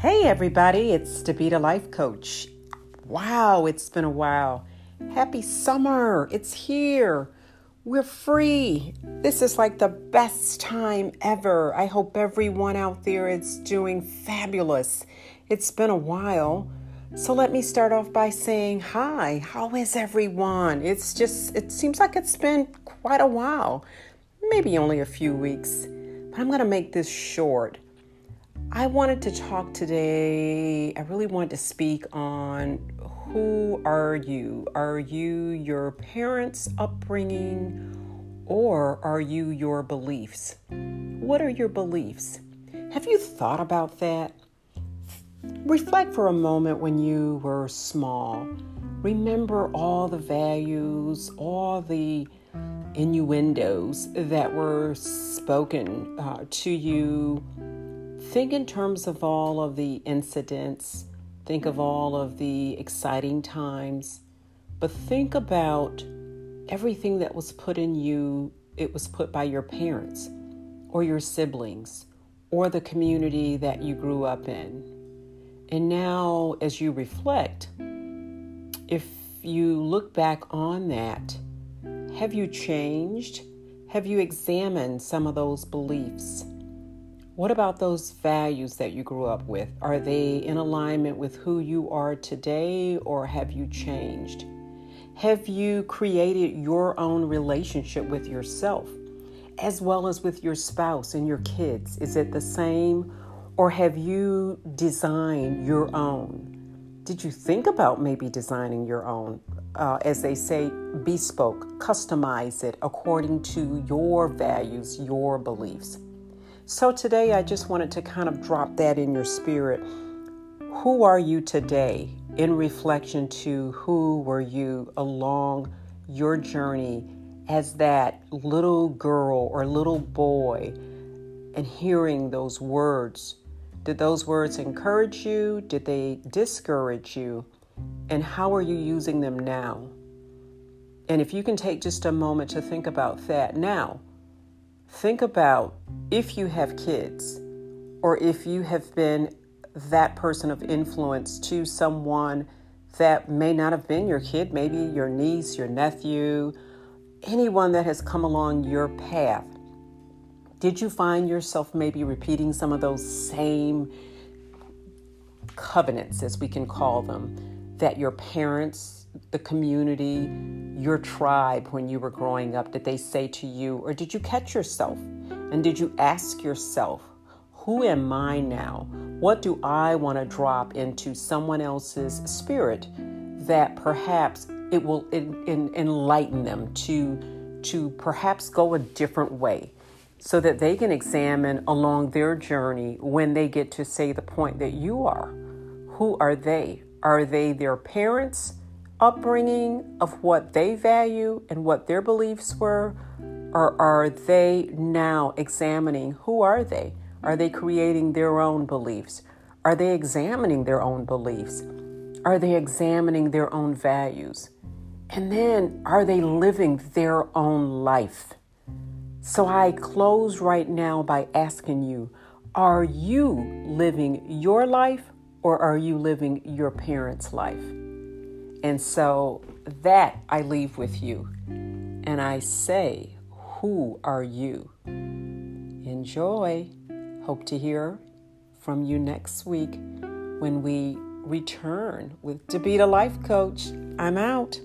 Hey, everybody, it's Davita Life Coach. Wow, it's been a while. Happy summer, it's here. We're free. This is like the best time ever. I hope everyone out there is doing fabulous. It's been a while. So let me start off by saying hi. How is everyone? It's just, it seems like it's been quite a while, maybe only a few weeks, but I'm going to make this short. I wanted to talk today, I really wanted to speak on who are you? Are you your parents' upbringing or are you your beliefs? What are your beliefs? Have you thought about that? Reflect for a moment when you were small. Remember all the values, all the innuendos that were spoken uh, to you think in terms of all of the incidents, think of all of the exciting times, but think about everything that was put in you, it was put by your parents or your siblings or the community that you grew up in. And now, as you reflect, if you look back on that, have you changed? Have you examined some of those beliefs? What about those values that you grew up with? Are they in alignment with who you are today or have you changed? Have you created your own relationship with yourself as well as with your spouse and your kids? Is it the same or have you designed your own? Did you think about maybe designing your own? Uh, as they say, bespoke, customize it according to your values, your beliefs. So today I just wanted to kind of drop that in your spirit. Who are you today in reflection to who were you along your journey as that little girl or little boy and hearing those words? Did those words encourage you? Did they discourage you? And how are you using them now? And if you can take just a moment to think about that now, Think about if you have kids or if you have been that person of influence to someone that may not have been your kid, maybe your niece, your nephew, anyone that has come along your path. Did you find yourself maybe repeating some of those same covenants, as we can call them, that your parents the community, your tribe when you were growing up? Did they say to you, or did you catch yourself? And did you ask yourself, who am I now? What do I want to drop into someone else's spirit that perhaps it will enlighten them to, to perhaps go a different way? so that they can examine along their journey when they get to say the point that you are. Who are they? Are they their parents? Upbringing of what they value and what their beliefs were? Or are they now examining who are they? Are they creating their own beliefs? Are they examining their own beliefs? Are they examining their own values? And then are they living their own life? So I close right now by asking you are you living your life or are you living your parents' life? And so that I leave with you. And I say, Who are you? Enjoy. Hope to hear from you next week when we return with Davita Life Coach. I'm out.